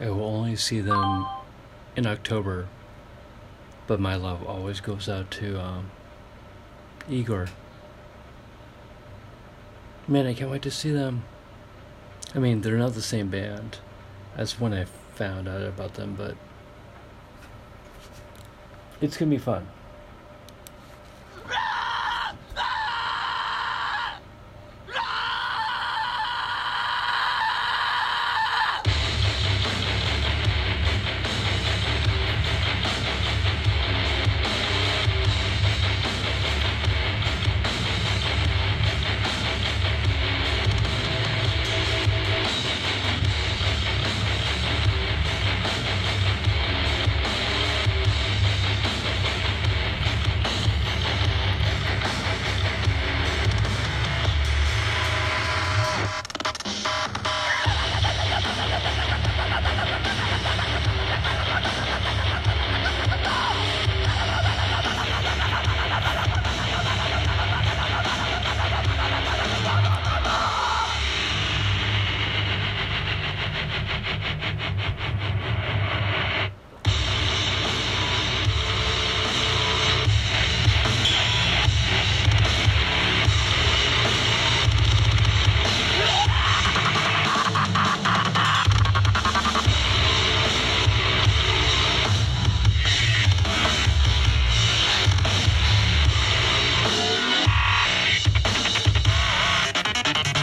I will only see them in October, but my love always goes out to um, Igor. Man, I can't wait to see them. I mean, they're not the same band as when I found out about them, but it's gonna be fun.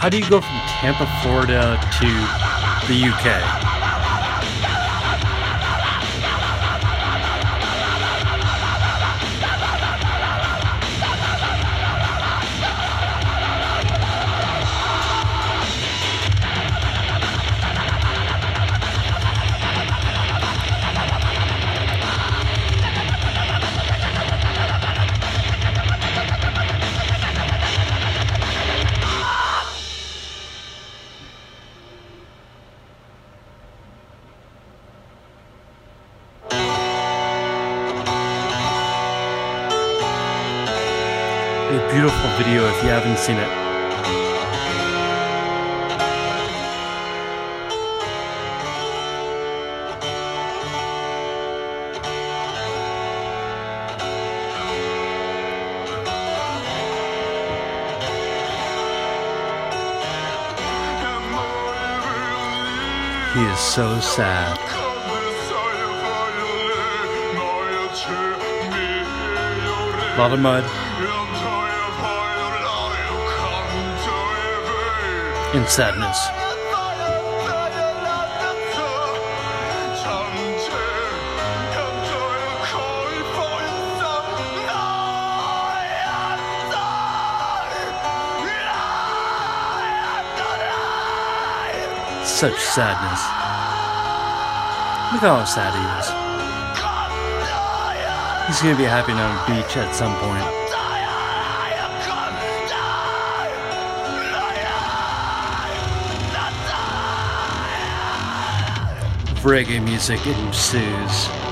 How do you go from Tampa, Florida to the UK? Haven't seen it. He is so sad. A lot of mud and sadness. Such sadness. Look how sad he is. He's gonna be happy on a beach at some point. Reggae music ensues.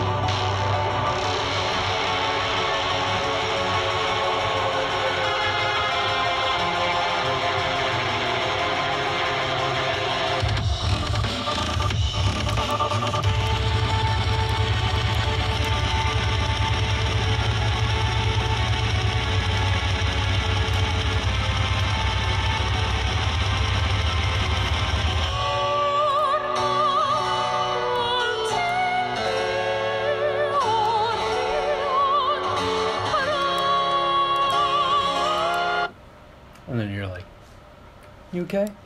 You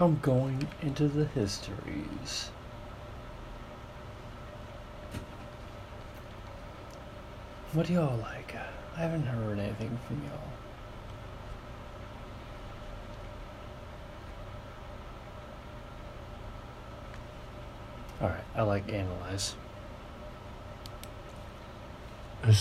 I'm going into the histories. What do y'all like? I haven't heard anything from y'all. Alright, I like analyze. I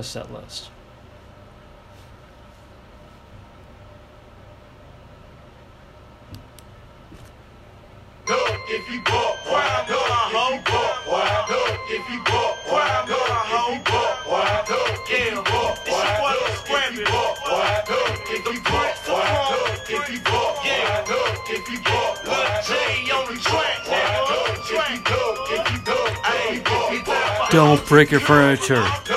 test set list. don't break your furniture.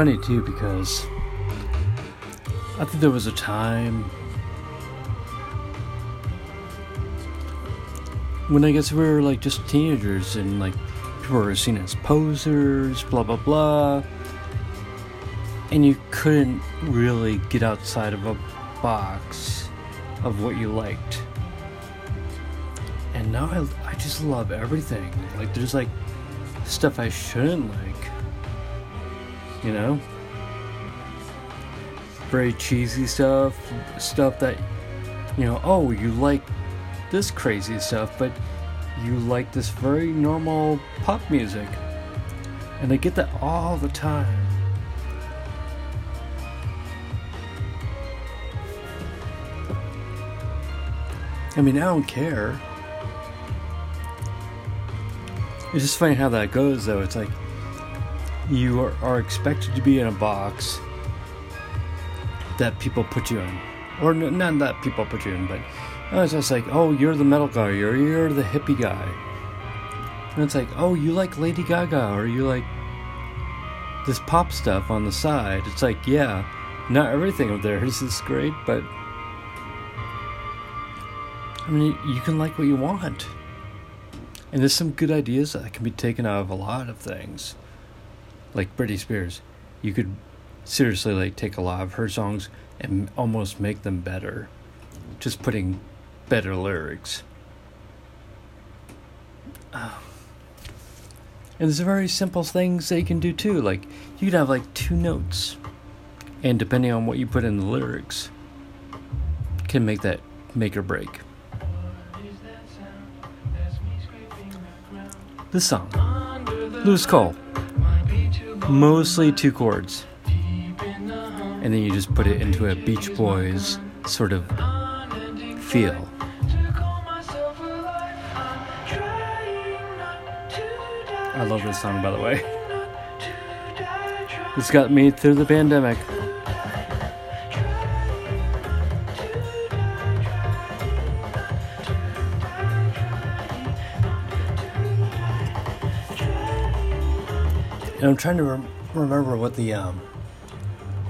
Funny too because I think there was a time when I guess we were like just teenagers and like people were seen as posers, blah blah blah, and you couldn't really get outside of a box of what you liked. And now I, I just love everything. Like there's like stuff I shouldn't like, you know. Very cheesy stuff, stuff that, you know, oh, you like this crazy stuff, but you like this very normal pop music. And I get that all the time. I mean, I don't care. It's just funny how that goes, though. It's like you are, are expected to be in a box that people put you in, or n- not that people put you in, but it's just like, oh, you're the metal guy, or you're the hippie guy, and it's like, oh, you like Lady Gaga, or you like this pop stuff on the side. It's like, yeah, not everything of theirs is great, but I mean, you can like what you want. And there's some good ideas that can be taken out of a lot of things. Like Britney Spears. You could seriously like take a lot of her songs and almost make them better. Just putting better lyrics. Um, and there's very simple things you can do too. Like you could have like two notes. And depending on what you put in the lyrics, can make that make or break. This song, Louis Cole, mostly two chords, and then you just put it into a Beach Boys sort of feel. I love this song, by the way. It's got me through the pandemic. And I'm trying to rem- remember what the um.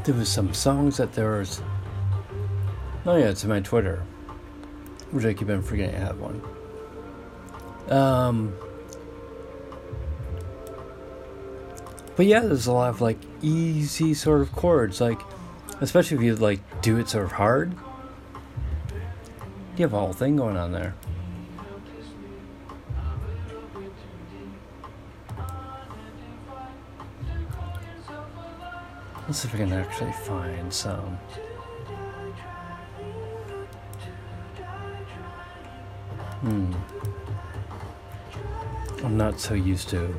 There was some songs that there was. Oh yeah, it's in my Twitter, which I keep on forgetting I have one. Um. But yeah, there's a lot of like easy sort of chords, like especially if you like do it sort of hard. You have a whole thing going on there. Let's see if we can actually find some. Hmm. I'm not so used to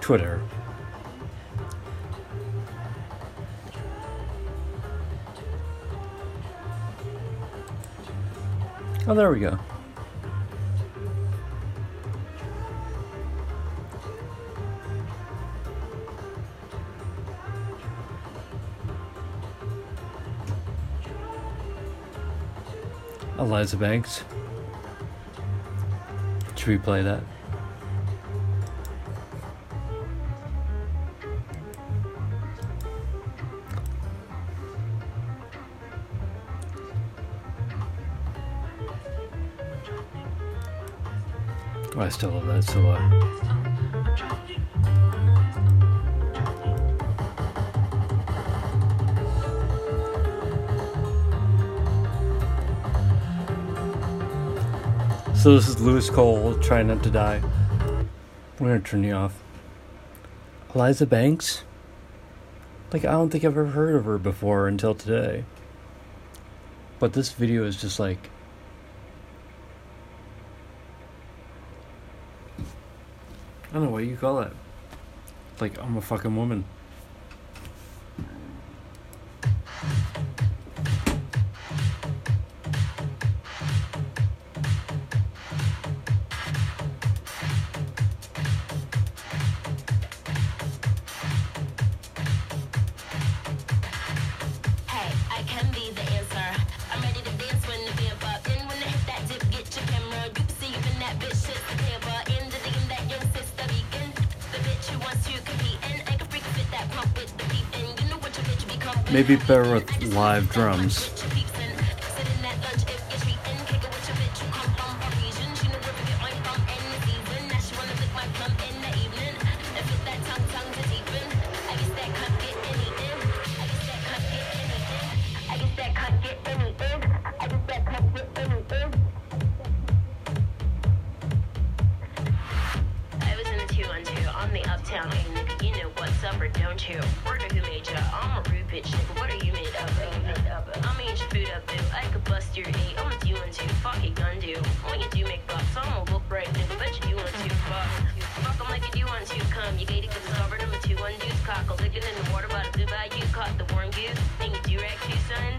Twitter. Oh, there we go. Azealia Banks. Should we play that? Oh, I still love that so uh, So this is Louis Cole trying not to die. We're gonna turn you off. Azealia Banks? Like I don't think I've ever heard of her before until today. But this video is just like I don't know what you call it. Like I'm a fucking woman. Maybe better with live drums. Don't you? Word who made ya? I'm a rude bitch, nigga. What are you made up of? I'ma eat your food up, boo. I could bust your eight. I'ma do. Fuck it, gun do. When you do make bucks, I'ma look right, nigga. Bet you do one two. Fuck. Fuck 'em like you do. Come, you gated 'cause it's. I'm a two one deuce. Cock a licking in the water by the bayou. Caught the warm goose. And you do rag too, son.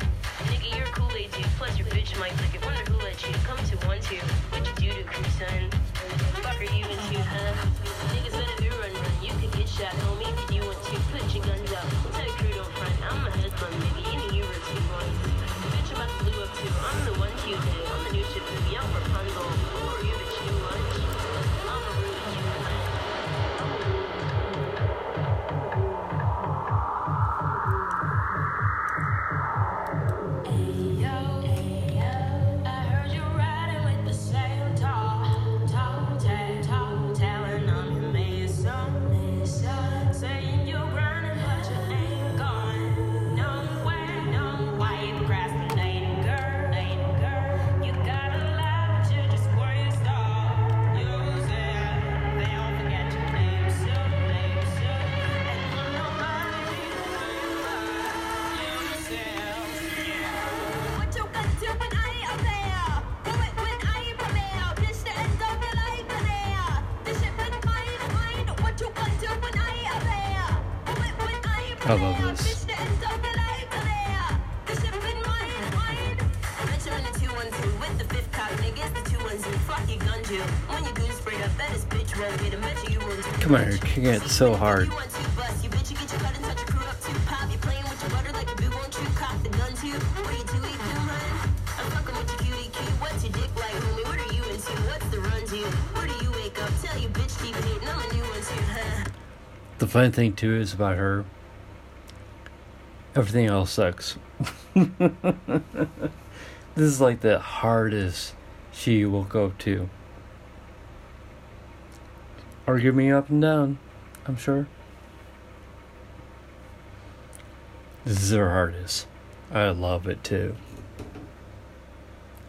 Nigga, you're a Kool-Aid dude. Plus your bitch might lick it. Wonder who let you come to one two. What you do to crew, son? Fuck are you into, huh? Niggas better be run run. You could get shot, homie, Nigga. You playing with your butter like a boo, won't you? Cock the funny thing too is about her. Everything else sucks. this is like the hardest she will go to. Argue me up and down, I'm sure. This is her hardest. I love it too.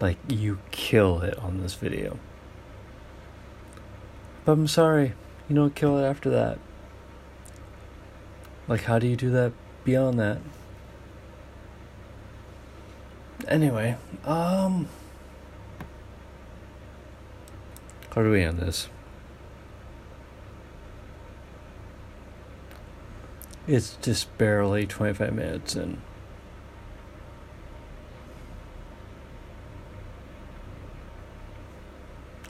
Like, you kill it on this video. But I'm sorry, you don't kill it after that. Like, how do you do that beyond that? Anyway, um. How do we end this? It's just barely 25 minutes in.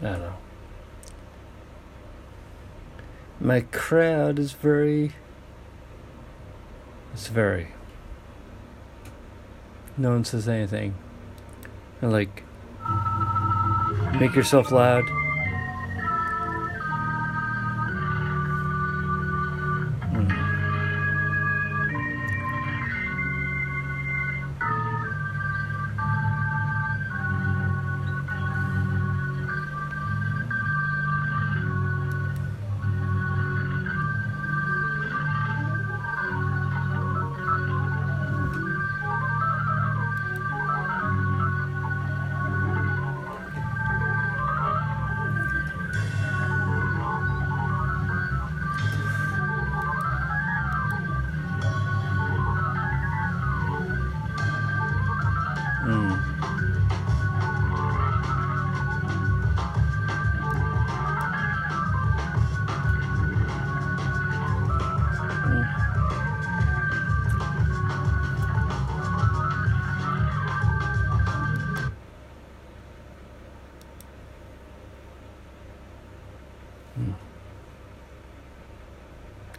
I don't know. My crowd is very. It's very. No one says anything. Like, make yourself loud.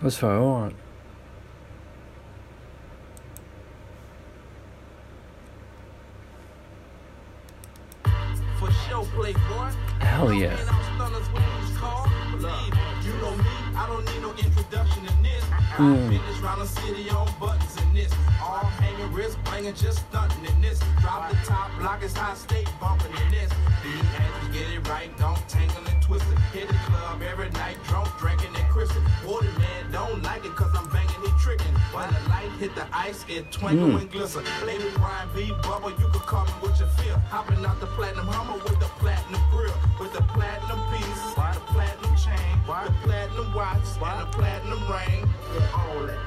That's what I want. Ice, it twinkle hmm. and glisten. Baby Ryan B. Bubba, you can call me what you feel. Hopping out the platinum Hummer with the platinum grill. With the platinum pieces, the platinum chain, the platinum watch, and the platinum ring. All that.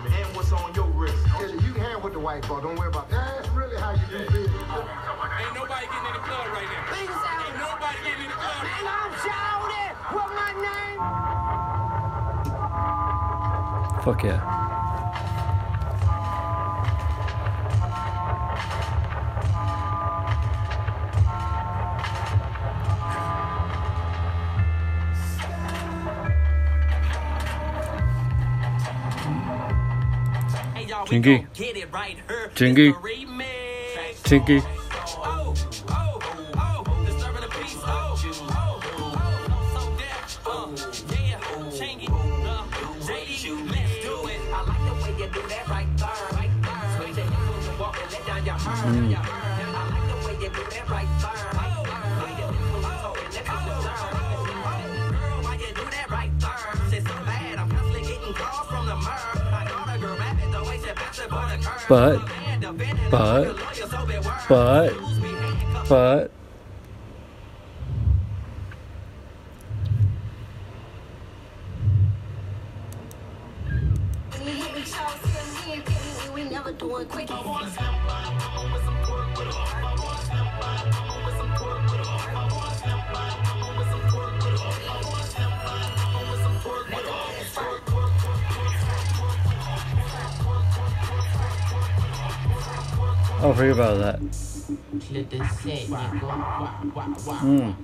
And what's on your wrist? Yeah, you can hang with the white ball. Don't worry about that. That's really how you do business. Ain't nobody getting in the club right now. Ain't nobody getting in the club. Fuck yeah. Y'all, we Chinky. gon' But, but, but, but, oh, forget about that. Let this set, nigga. Mm.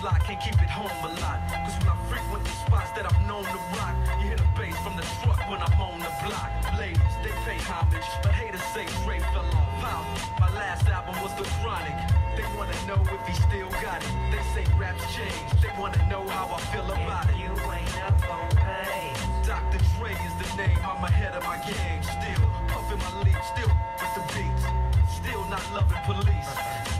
I've roamed the block, can't keep it home a lot. Cause when I frequent the spots that I've known to rock, you hear the bass from the truck when I'm on the block. Ladies, they pay homage, but haters say Dre fell off. Pound. My last album was The Chronic. They wanna know if he still got it. They say raps change. They wanna know how I feel about it. You ain't up on pay. Dr. Dre is the name, I'm ahead of my game. Still puffing my leaf, still with the beats. Still not loving police.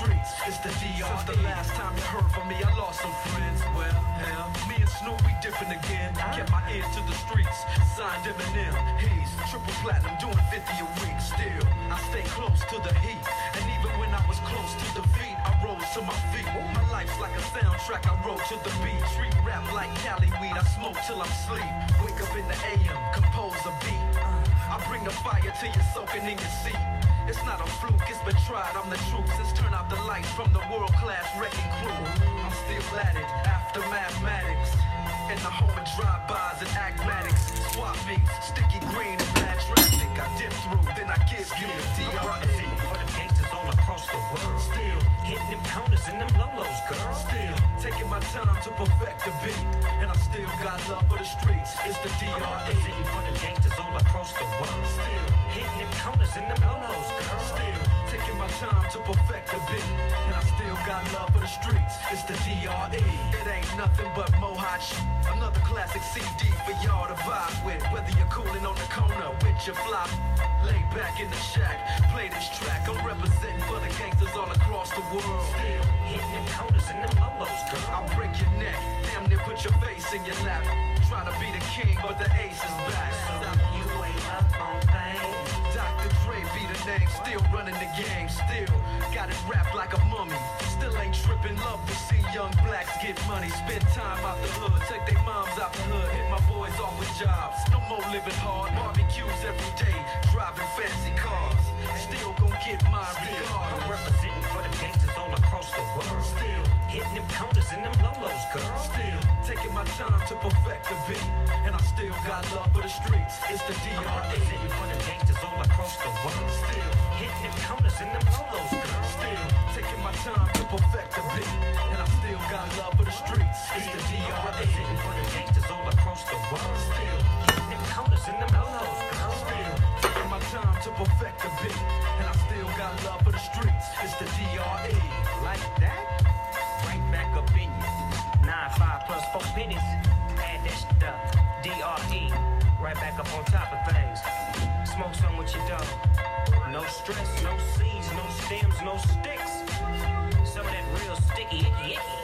It's the DR. Since the last time you heard from me, I lost some friends. Well, hell, me and Snoop, we different again. I Kept my ear to the streets. Signed Eminem. He's triple platinum, doing 50 a week. Still, I stay close to the heat. And even when I was close to the defeat, I rose to my feet. My life's like a soundtrack, I wrote to the beat. Street rap like Cali weed, I smoke till I'm sleep. Wake up in the AM, compose a beat. I bring the fire till you're soaking in your seat. It's not a fluke, it's been tried, I'm the truth. Since turn out the lights from the world class wrecking crew. I'm still at it, after mathematics. In the home of drive-bys and acmatics. Swap meets, sticky green and bad traffic. I dip through, then I give you the DRE. Across the world. Still, Hitting them corners and them lolos, girl. still taking my time to perfect the beat. And I still got love for the streets. It's the I'm DRE. representing for the gangsters all across the world. Still, Hitting them corners and them lolos, girl. still time to perfect the bit, and I still got love for the streets. It's the DRE. It ain't nothing but mohawk shit. Another classic CD for y'all to vibe with. Whether you're cooling on the corner with your flop, lay back in the shack, play this track. I'm representing for the gangsters all across the world. Still hitting counters and girl. I'll break your neck, damn near put your face in your lap. Trying to running the still got it wrapped like a mummy. Still ain't tripping, love to see young blacks get money, spend time out the hood, take their moms out the hood, hit my boys off with jobs. No more living hard, barbecues every day, driving fancy cars. Still gon' get mine I'm representing gangsters all across the world. Still, Hitting them counters and them lolos, girl. still taking my time to perfect the beat, and I still got love for the streets. It's the I'm DRE. representing for the gangsters all across the world. Still. Hitting them counters and them lolos, girl. Still taking my time to perfect the beat, and I still got love for the streets. It's the I'm DRE. representing for the gangsters all across the world. Still, Hitting them counters and them lolos, girl. still time to perfect the beat, and I still got love for the streets. It's the DRE. Like that? Right back up in you. Nine, five plus four pennies. Add that shit up. DRE. Right back up on top of things. Smoke some with your dog. No stress, no seeds, no stems, no sticks. Some of that real sticky icky icky.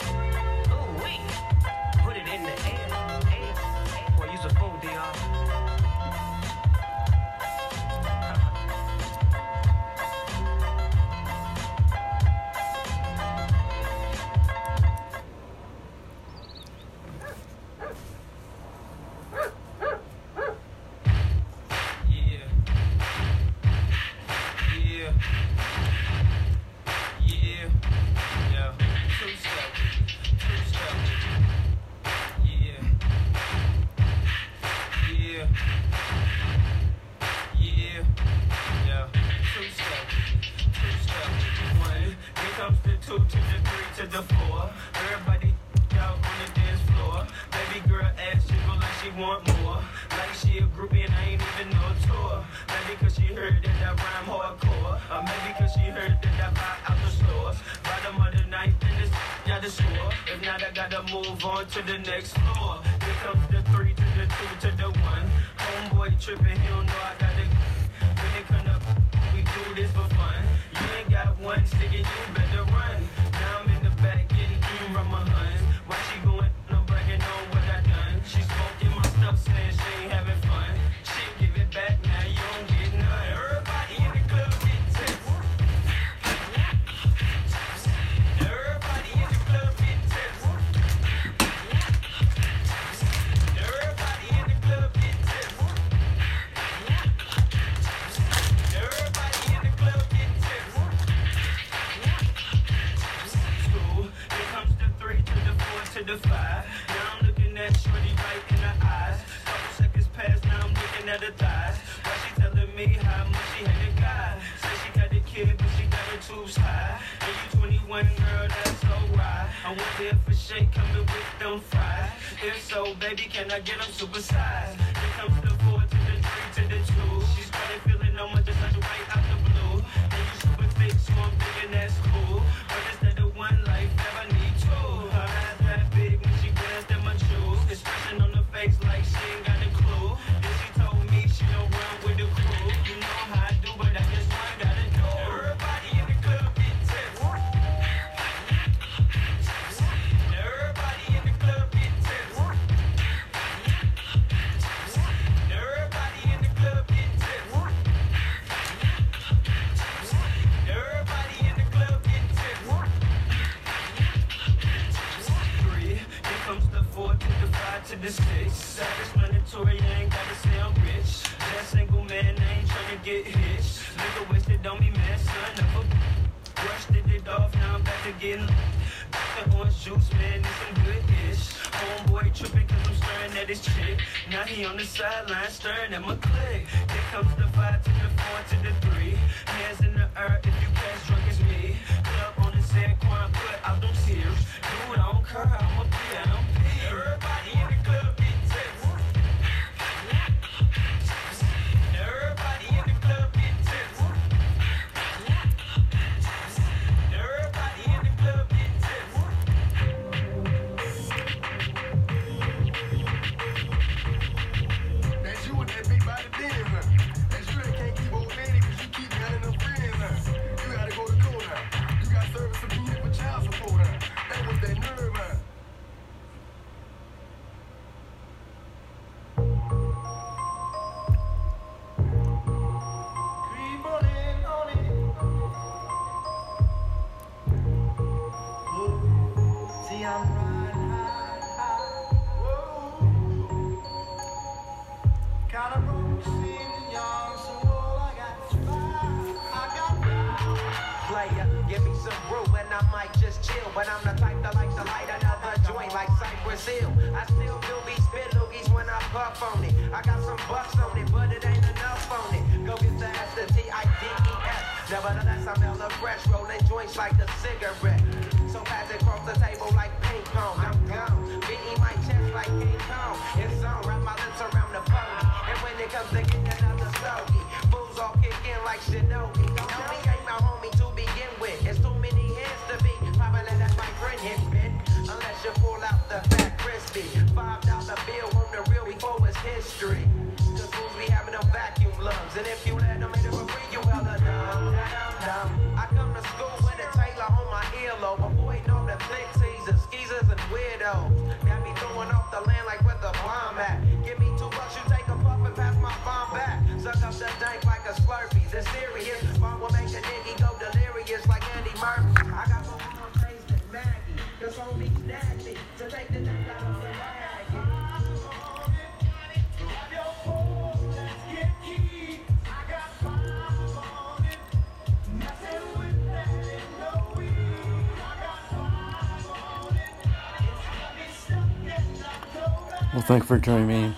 thank you for joining me.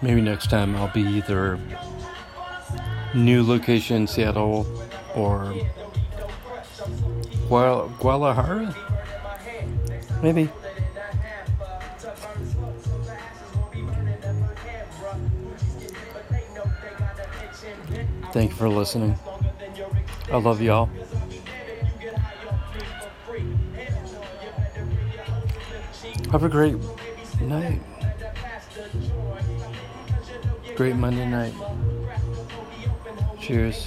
Maybe next time I'll be either new location in Seattle or Guadalajara? Maybe. Thank you for listening. I love y'all. Have a great great Monday night. Cheers.